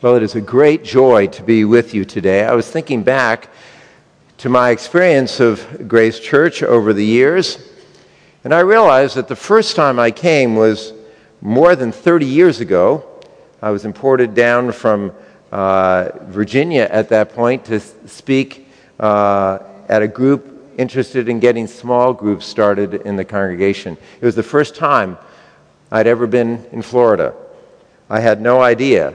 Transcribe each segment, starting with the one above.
Well, it is a great joy to be with you today. I was thinking back to my experience of Grace Church over the years, and I realized that the first time I came was more than 30 years ago. I was imported down from uh, Virginia at that point to speak uh, at a group interested in getting small groups started in the congregation. It was the first time I'd ever been in Florida. I had no idea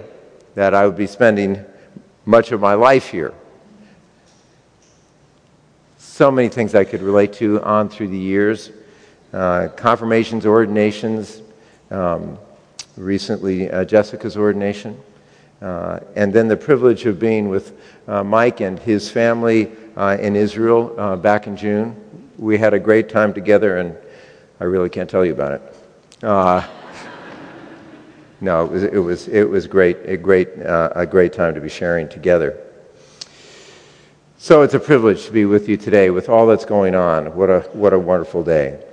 that I would be spending much of my life here. So many things I could relate to on through the years uh, confirmations, ordinations, um, recently uh, Jessica's ordination, uh, and then the privilege of being with uh, Mike and his family uh, in Israel uh, back in June. We had a great time together, and I really can't tell you about it no, it was, it was, it was great, a great, uh, a great time to be sharing together. So it's a privilege to be with you today with all that's going on. What a, what a wonderful day.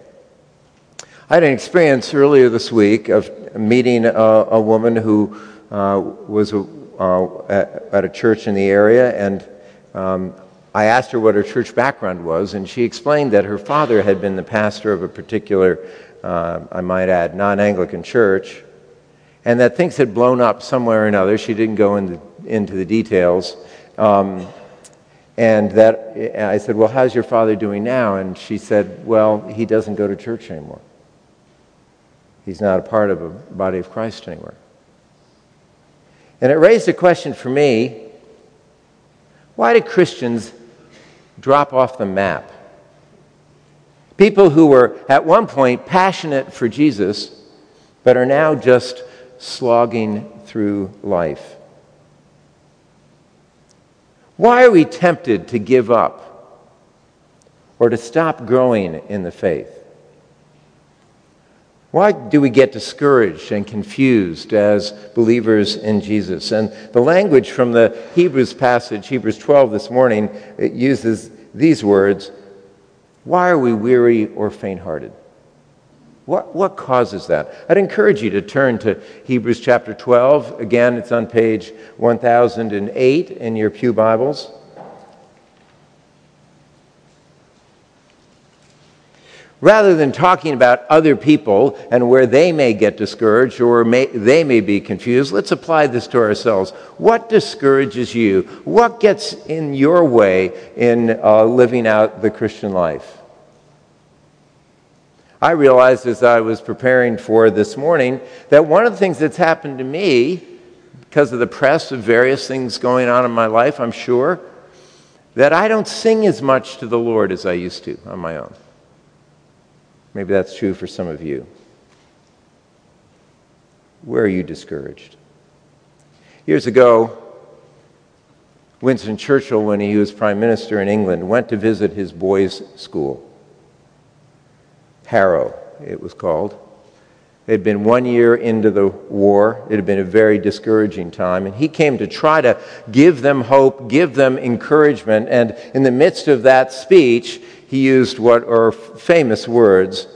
I had an experience earlier this week of meeting a, a woman who uh, was a, uh, at, a church in the area, and um, I asked her what her church background was, and she explained that her father had been the pastor of a particular, uh, I might add, non Anglican church and that things had blown up somewhere or another. She didn't go into, into the details. Um, and that I said, Well, how's your father doing now? And she said, Well, he doesn't go to church anymore. He's not a part of a body of Christ anymore. And it raised a question for me why do Christians drop off the map? People who were at one point passionate for Jesus, but are now just slogging through life? Why are we tempted to give up or to stop growing in the faith? Why do we get discouraged and confused as believers in Jesus? And the language from the Hebrews passage, Hebrews 12 this morning, it uses these words Why are we weary or faint hearted? What, what causes that? I'd encourage you to turn to Hebrews chapter 12. Again, it's on page 1008 in your Pew Bibles. Rather than talking about other people and where they may get discouraged or may, they may be confused, let's apply this to ourselves. What discourages you? What gets in your way in uh, living out the Christian life? I realized as I was preparing for this morning that one of the things that's happened to me, because of the press of various things going on in my life, I'm sure, that I don't sing as much to the Lord as I used to on my own. Maybe that's true for some of you. Where are you discouraged? Years ago, Winston Churchill, when he was prime minister in England, went to visit his boys' school. Harrow, it was called. It had been one year into the war. It had been a very discouraging time. And he came to try to give them hope, give them encouragement. And in the midst of that speech, he used what are famous words.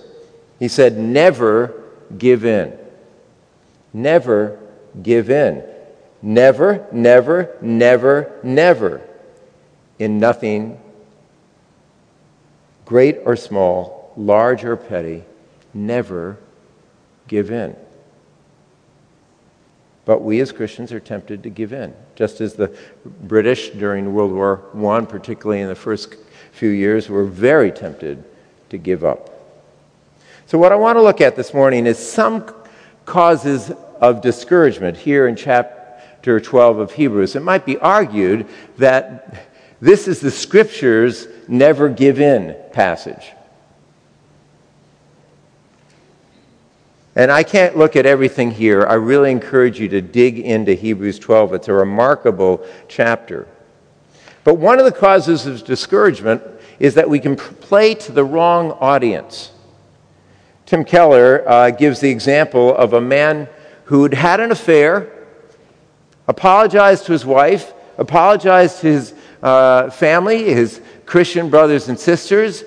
He said, Never give in. Never give in. Never, never, never, never. In nothing, great or small, large or petty, never give in. But we as Christians are tempted to give in, just as the British during World War I, particularly in the first few years, were very tempted to give up. So, what I want to look at this morning is some causes of discouragement here in chapter 12 of Hebrews. It might be argued that this is the scripture's never give in passage. And I can't look at everything here. I really encourage you to dig into Hebrews 12. It's a remarkable chapter. But one of the causes of discouragement is that we can play to the wrong audience. Tim Keller uh, gives the example of a man who'd had an affair, apologized to his wife, apologized to his uh, family, his Christian brothers and sisters.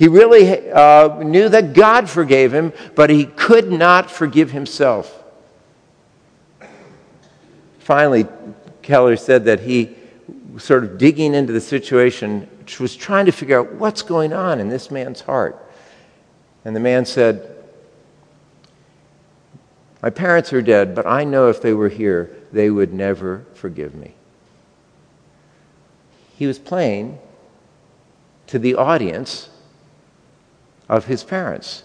He really uh, knew that God forgave him, but he could not forgive himself. finally, Keller said that he, sort of digging into the situation, was trying to figure out what's going on in this man's heart. And the man said, My parents are dead, but I know if they were here, they would never forgive me. He was playing to the audience of his parents,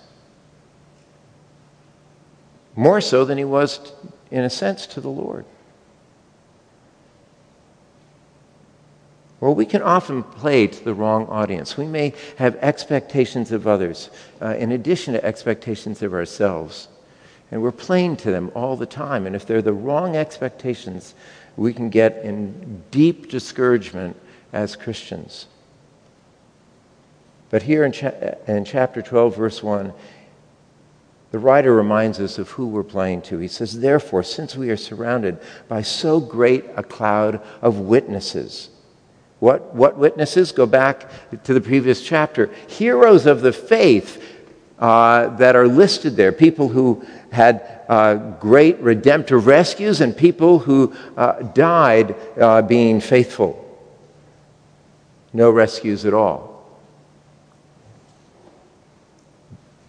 more so than he was, in a sense, to the Lord. Well, we can often play to the wrong audience. We may have expectations of others uh, in addition to expectations of ourselves. And we're playing to them all the time. And if they're the wrong expectations, we can get in deep discouragement as Christians. But here in, cha- in chapter 12, verse 1, the writer reminds us of who we're playing to. He says, Therefore, since we are surrounded by so great a cloud of witnesses, what, what witnesses? Go back to the previous chapter. Heroes of the faith uh, that are listed there, people who had uh, great redemptive rescues and people who uh, died uh, being faithful. No rescues at all.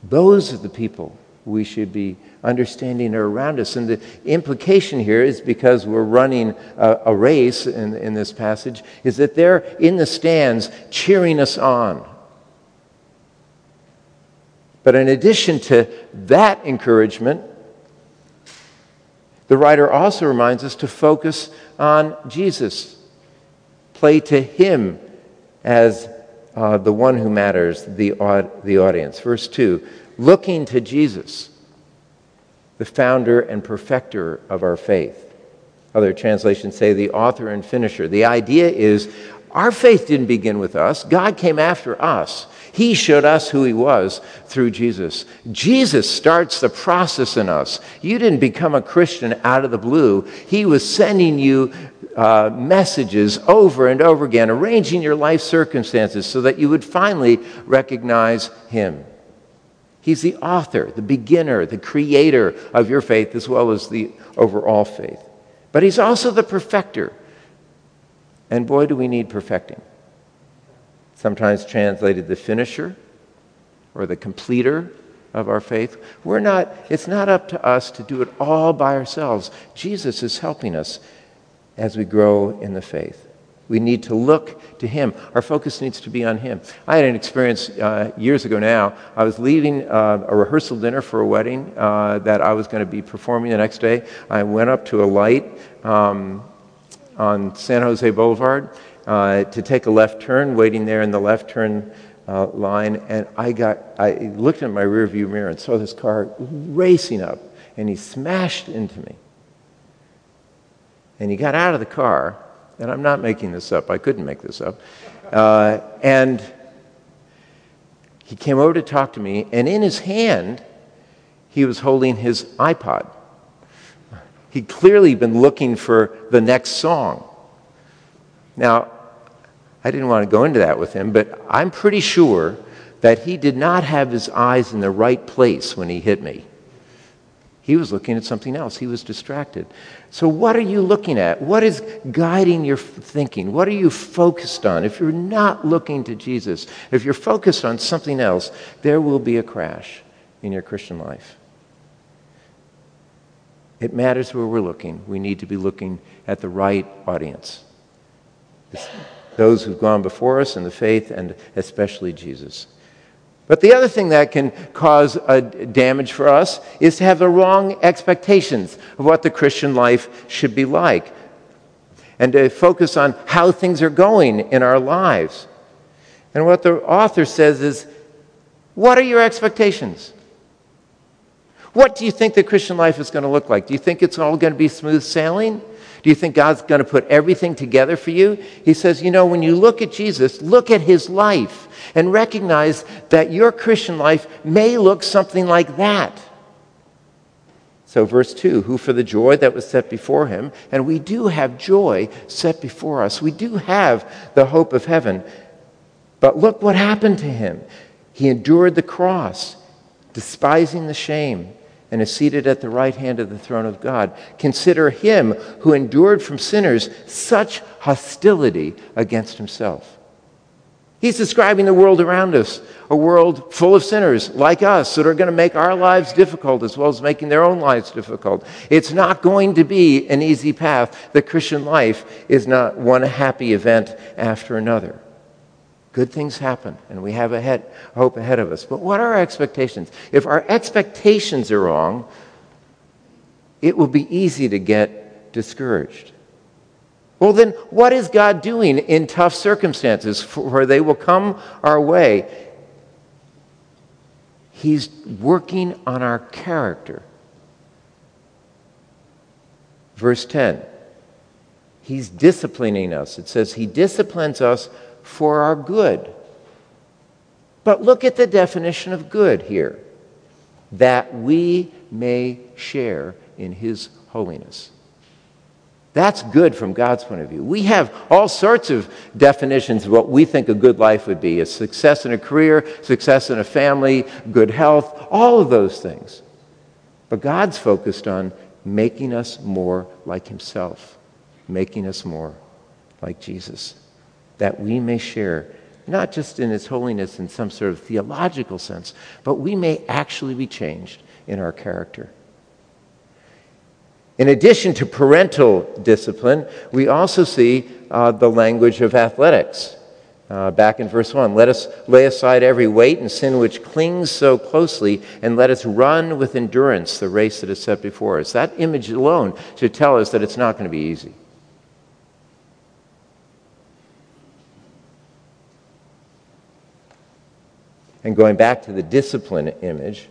Those are the people we should be understanding are around us. And the implication here is because we're running a, a race in, in this passage, is that they're in the stands cheering us on. But in addition to that encouragement, the writer also reminds us to focus on Jesus, play to Him as uh, the one who matters, the, the audience. Verse 2 looking to Jesus the founder and perfecter of our faith. Other translations say the author and finisher. The idea is our faith didn't begin with us, God came after us. He showed us who He was through Jesus. Jesus starts the process in us. You didn't become a Christian out of the blue. He was sending you uh, messages over and over again, arranging your life circumstances so that you would finally recognize Him. He's the author, the beginner, the creator of your faith, as well as the overall faith. But He's also the perfecter. And boy, do we need perfecting. Sometimes translated the finisher or the completer of our faith. We're not, it's not up to us to do it all by ourselves. Jesus is helping us as we grow in the faith. We need to look to Him. Our focus needs to be on Him. I had an experience uh, years ago now. I was leaving uh, a rehearsal dinner for a wedding uh, that I was going to be performing the next day. I went up to a light um, on San Jose Boulevard uh, to take a left turn, waiting there in the left turn uh, line, and I got I looked in my rearview mirror and saw this car racing up, and he smashed into me. And he got out of the car and I'm not making this up, I couldn't make this up. Uh, and he came over to talk to me, and in his hand, he was holding his iPod. He'd clearly been looking for the next song. Now, I didn't want to go into that with him, but I'm pretty sure that he did not have his eyes in the right place when he hit me. He was looking at something else. He was distracted. So, what are you looking at? What is guiding your thinking? What are you focused on? If you're not looking to Jesus, if you're focused on something else, there will be a crash in your Christian life. It matters where we're looking. We need to be looking at the right audience. It's those who've gone before us in the faith, and especially Jesus. But the other thing that can cause damage for us is to have the wrong expectations of what the Christian life should be like and to focus on how things are going in our lives. And what the author says is, what are your expectations? What do you think the Christian life is going to look like? Do you think it's all going to be smooth sailing? Do you think God's going to put everything together for you? He says, you know, when you look at Jesus, look at his life and recognize that your Christian life may look something like that. So, verse 2 who for the joy that was set before him, and we do have joy set before us, we do have the hope of heaven. But look what happened to him. He endured the cross, despising the shame, and is seated at the right hand of the throne of God. Consider him who endured from sinners such hostility against himself. He's describing the world around us, a world full of sinners like us that are going to make our lives difficult as well as making their own lives difficult. It's not going to be an easy path. The Christian life is not one happy event after another. Good things happen, and we have a hope ahead of us. But what are our expectations? If our expectations are wrong, it will be easy to get discouraged. Well, then, what is God doing in tough circumstances where they will come our way? He's working on our character. Verse 10 He's disciplining us. It says, He disciplines us for our good. But look at the definition of good here that we may share in his holiness. That's good from God's point of view. We have all sorts of definitions of what we think a good life would be a success in a career, success in a family, good health, all of those things. But God's focused on making us more like Himself, making us more like Jesus that we may share, not just in His holiness in some sort of theological sense, but we may actually be changed in our character. In addition to parental discipline, we also see uh, the language of athletics. Uh, back in verse 1, let us lay aside every weight and sin which clings so closely, and let us run with endurance the race that is set before us. That image alone should tell us that it's not going to be easy. And going back to the discipline image,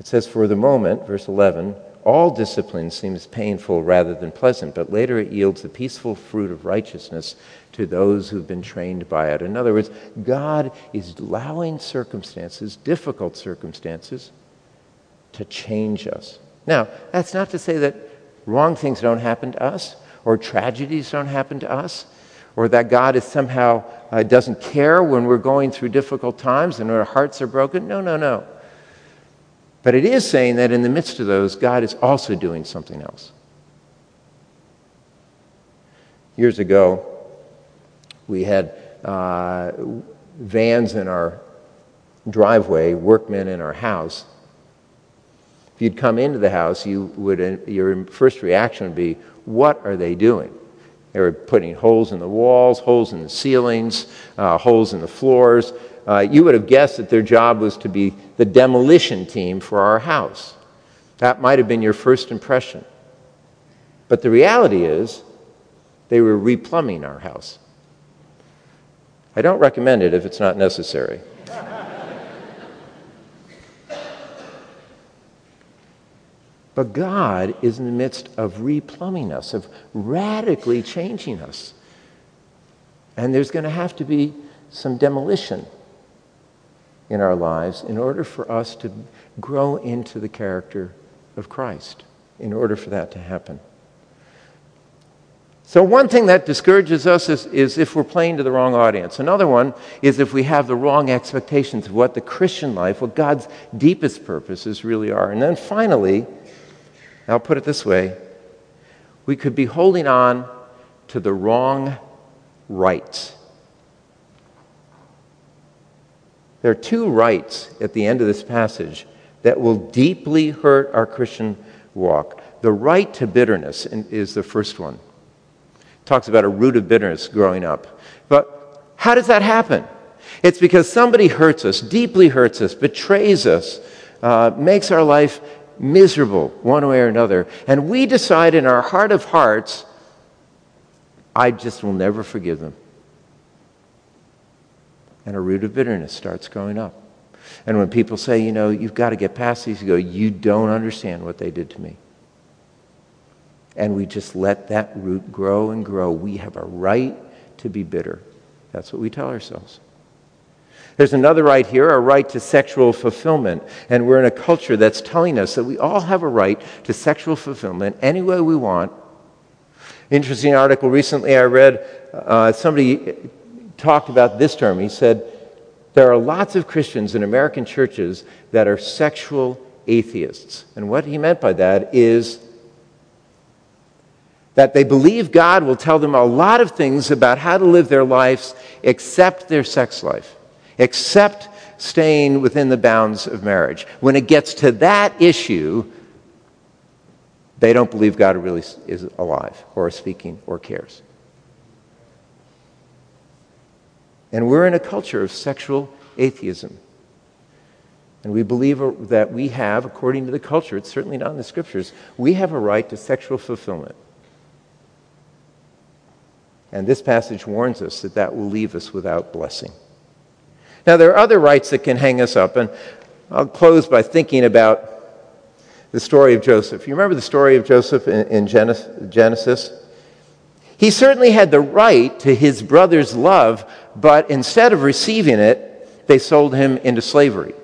it says, For the moment, verse 11, all discipline seems painful rather than pleasant, but later it yields the peaceful fruit of righteousness to those who've been trained by it. In other words, God is allowing circumstances, difficult circumstances, to change us. Now, that's not to say that wrong things don't happen to us or tragedies don't happen to us or that God is somehow uh, doesn't care when we're going through difficult times and our hearts are broken. No, no, no. But it is saying that in the midst of those, God is also doing something else. Years ago, we had uh, vans in our driveway, workmen in our house. If you'd come into the house, you would, uh, your first reaction would be, What are they doing? They were putting holes in the walls, holes in the ceilings, uh, holes in the floors. Uh, you would have guessed that their job was to be the demolition team for our house. That might have been your first impression. But the reality is, they were replumbing our house. I don't recommend it if it's not necessary. But God is in the midst of replumbing us, of radically changing us. And there's going to have to be some demolition in our lives in order for us to grow into the character of Christ, in order for that to happen. So, one thing that discourages us is, is, if we're playing to the wrong audience. Another one is if we have the wrong expectations of what the Christian life, what God's deepest purposes really are. And then finally, I'll put it this way we could be holding on to the wrong rights. There are two rights at the end of this passage that will deeply hurt our Christian walk. The right to bitterness is the first one. It talks about a root of bitterness growing up. But how does that happen? It's because somebody hurts us, deeply hurts us, betrays us, uh, makes our life miserable one way or another. And we decide in our heart of hearts, I just will never forgive them. And a root of bitterness starts growing up. And when people say, you know, you've got to get past these, you go, you don't understand what they did to me. And we just let that root grow and grow. We have a right to be bitter. That's what we tell ourselves. There's another right here, a right to sexual fulfillment. And we're in a culture that's telling us that we all have a right to sexual fulfillment any way we want. Interesting article recently I read, uh, somebody talked about this term. He said, There are lots of Christians in American churches that are sexual atheists. And what he meant by that is that they believe God will tell them a lot of things about how to live their lives except their sex life, except staying within the bounds of marriage. When it gets to that issue, they don't believe God really is alive or speaking or cares. And we're in a culture of sexual atheism. And we believe uh, that we have, according to the culture, it's certainly not in the scriptures, we have a right to sexual fulfillment. And this passage warns us that that will leave us without blessing. Now, there are other rights that can hang us up, and I'll close by thinking about the story of Joseph. You remember the story of Joseph in, in Genesis? He certainly had the right to his brother's love, but instead of receiving it, they sold him into slavery.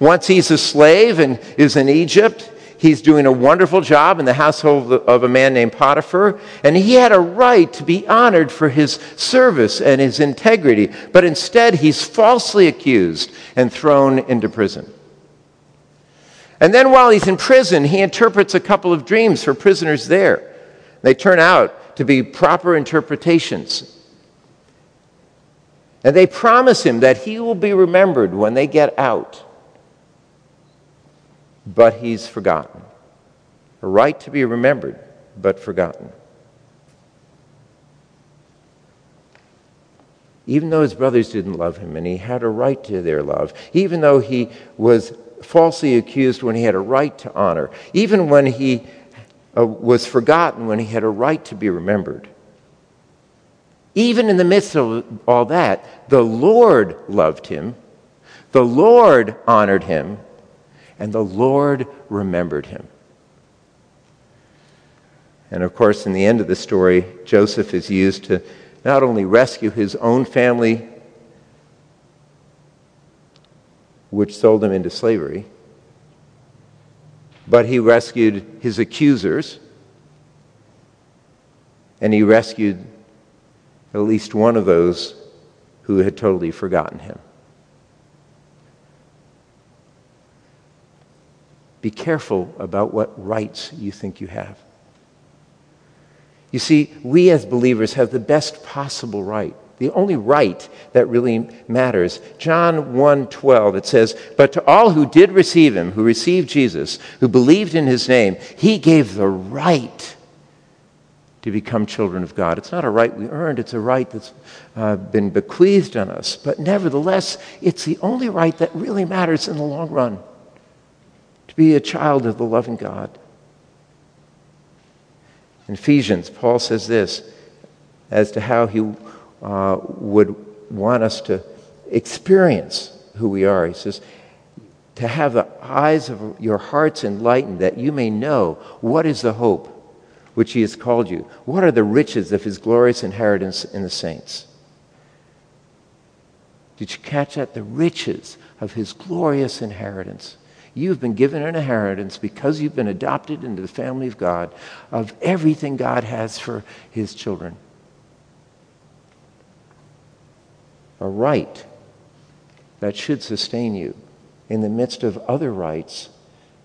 Once he's a slave and is in Egypt, he's doing a wonderful job in the household of a man named Potiphar, and he had a right to be honored for his service and his integrity, but instead he's falsely accused and thrown into prison. And then while he's in prison, he interprets a couple of dreams for prisoners there. They turn out to be proper interpretations. And they promise him that he will be remembered when they get out but he's forgotten. A right to be remembered, but forgotten. Even though his brothers didn't love him and he had a right to their love, even though he was falsely accused when he had a right to honor, even when he uh, was forgotten when he had a right to be remembered. Even in the midst of all that, the Lord loved him, the Lord honored him, and the Lord remembered him. And of course, in the end of the story, Joseph is used to not only rescue his own family, which sold him into slavery, but he rescued his accusers, and he rescued at least one of those who had totally forgotten him. Be careful about what rights you think you have. You see, we as believers have the best possible right. The only right that really matters. John 1:12 it says, "But to all who did receive him, who received Jesus, who believed in his name, he gave the right to become children of God." It's not a right we earned, it's a right that's uh, been bequeathed on us. But nevertheless, it's the only right that really matters in the long run be a child of the loving God. In Ephesians, Paul says this as to how he uh, would want us to experience who we are. He says, to have the eyes of your hearts enlightened, that you may know what is the hope which he has called you. What are the riches of his glorious inheritance in the saints? Did you catch that? The riches of his glorious inheritance. You've been given an inheritance because you've been adopted into the family of God of everything God has for his children. A right that should sustain you in the midst of other rights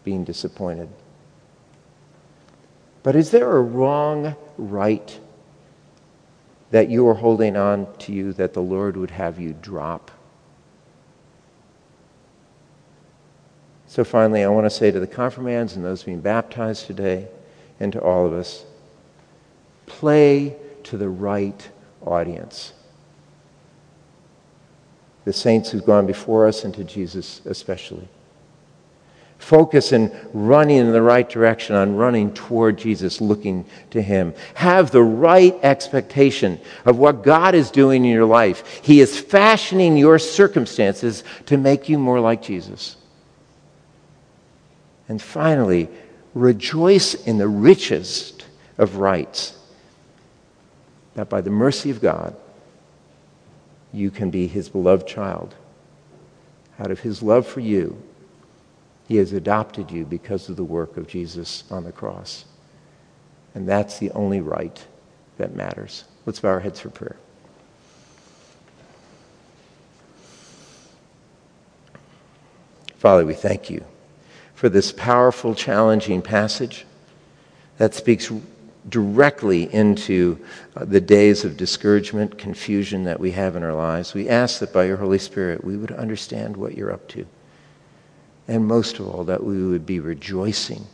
being disappointed. But is there a wrong right that you are holding on to you that the Lord would have you drop? So finally, I want to say to the confirmands and those being baptized today, and to all of us, play to the right audience. The saints who've gone before us and to Jesus especially. Focus in running in the right direction, on running toward Jesus, looking to Him. Have the right expectation of what God is doing in your life. He is fashioning your circumstances to make you more like Jesus. And finally, rejoice in the richest of rights, that by the mercy of God, you can be his beloved child. Out of his love for you, he has adopted you because of the work of Jesus on the cross. And that's the only right that matters. Let's bow our heads for prayer. Father, we thank you for this powerful, challenging passage that speaks directly into uh, the days of discouragement, confusion that we have in our lives. We ask that by your Holy Spirit we would understand what you're up to. And most of all, that we would be rejoicing,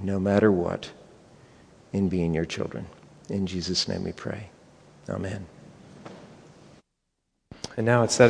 no matter what, in being your children. In Jesus' name we pray. Amen. And now it's that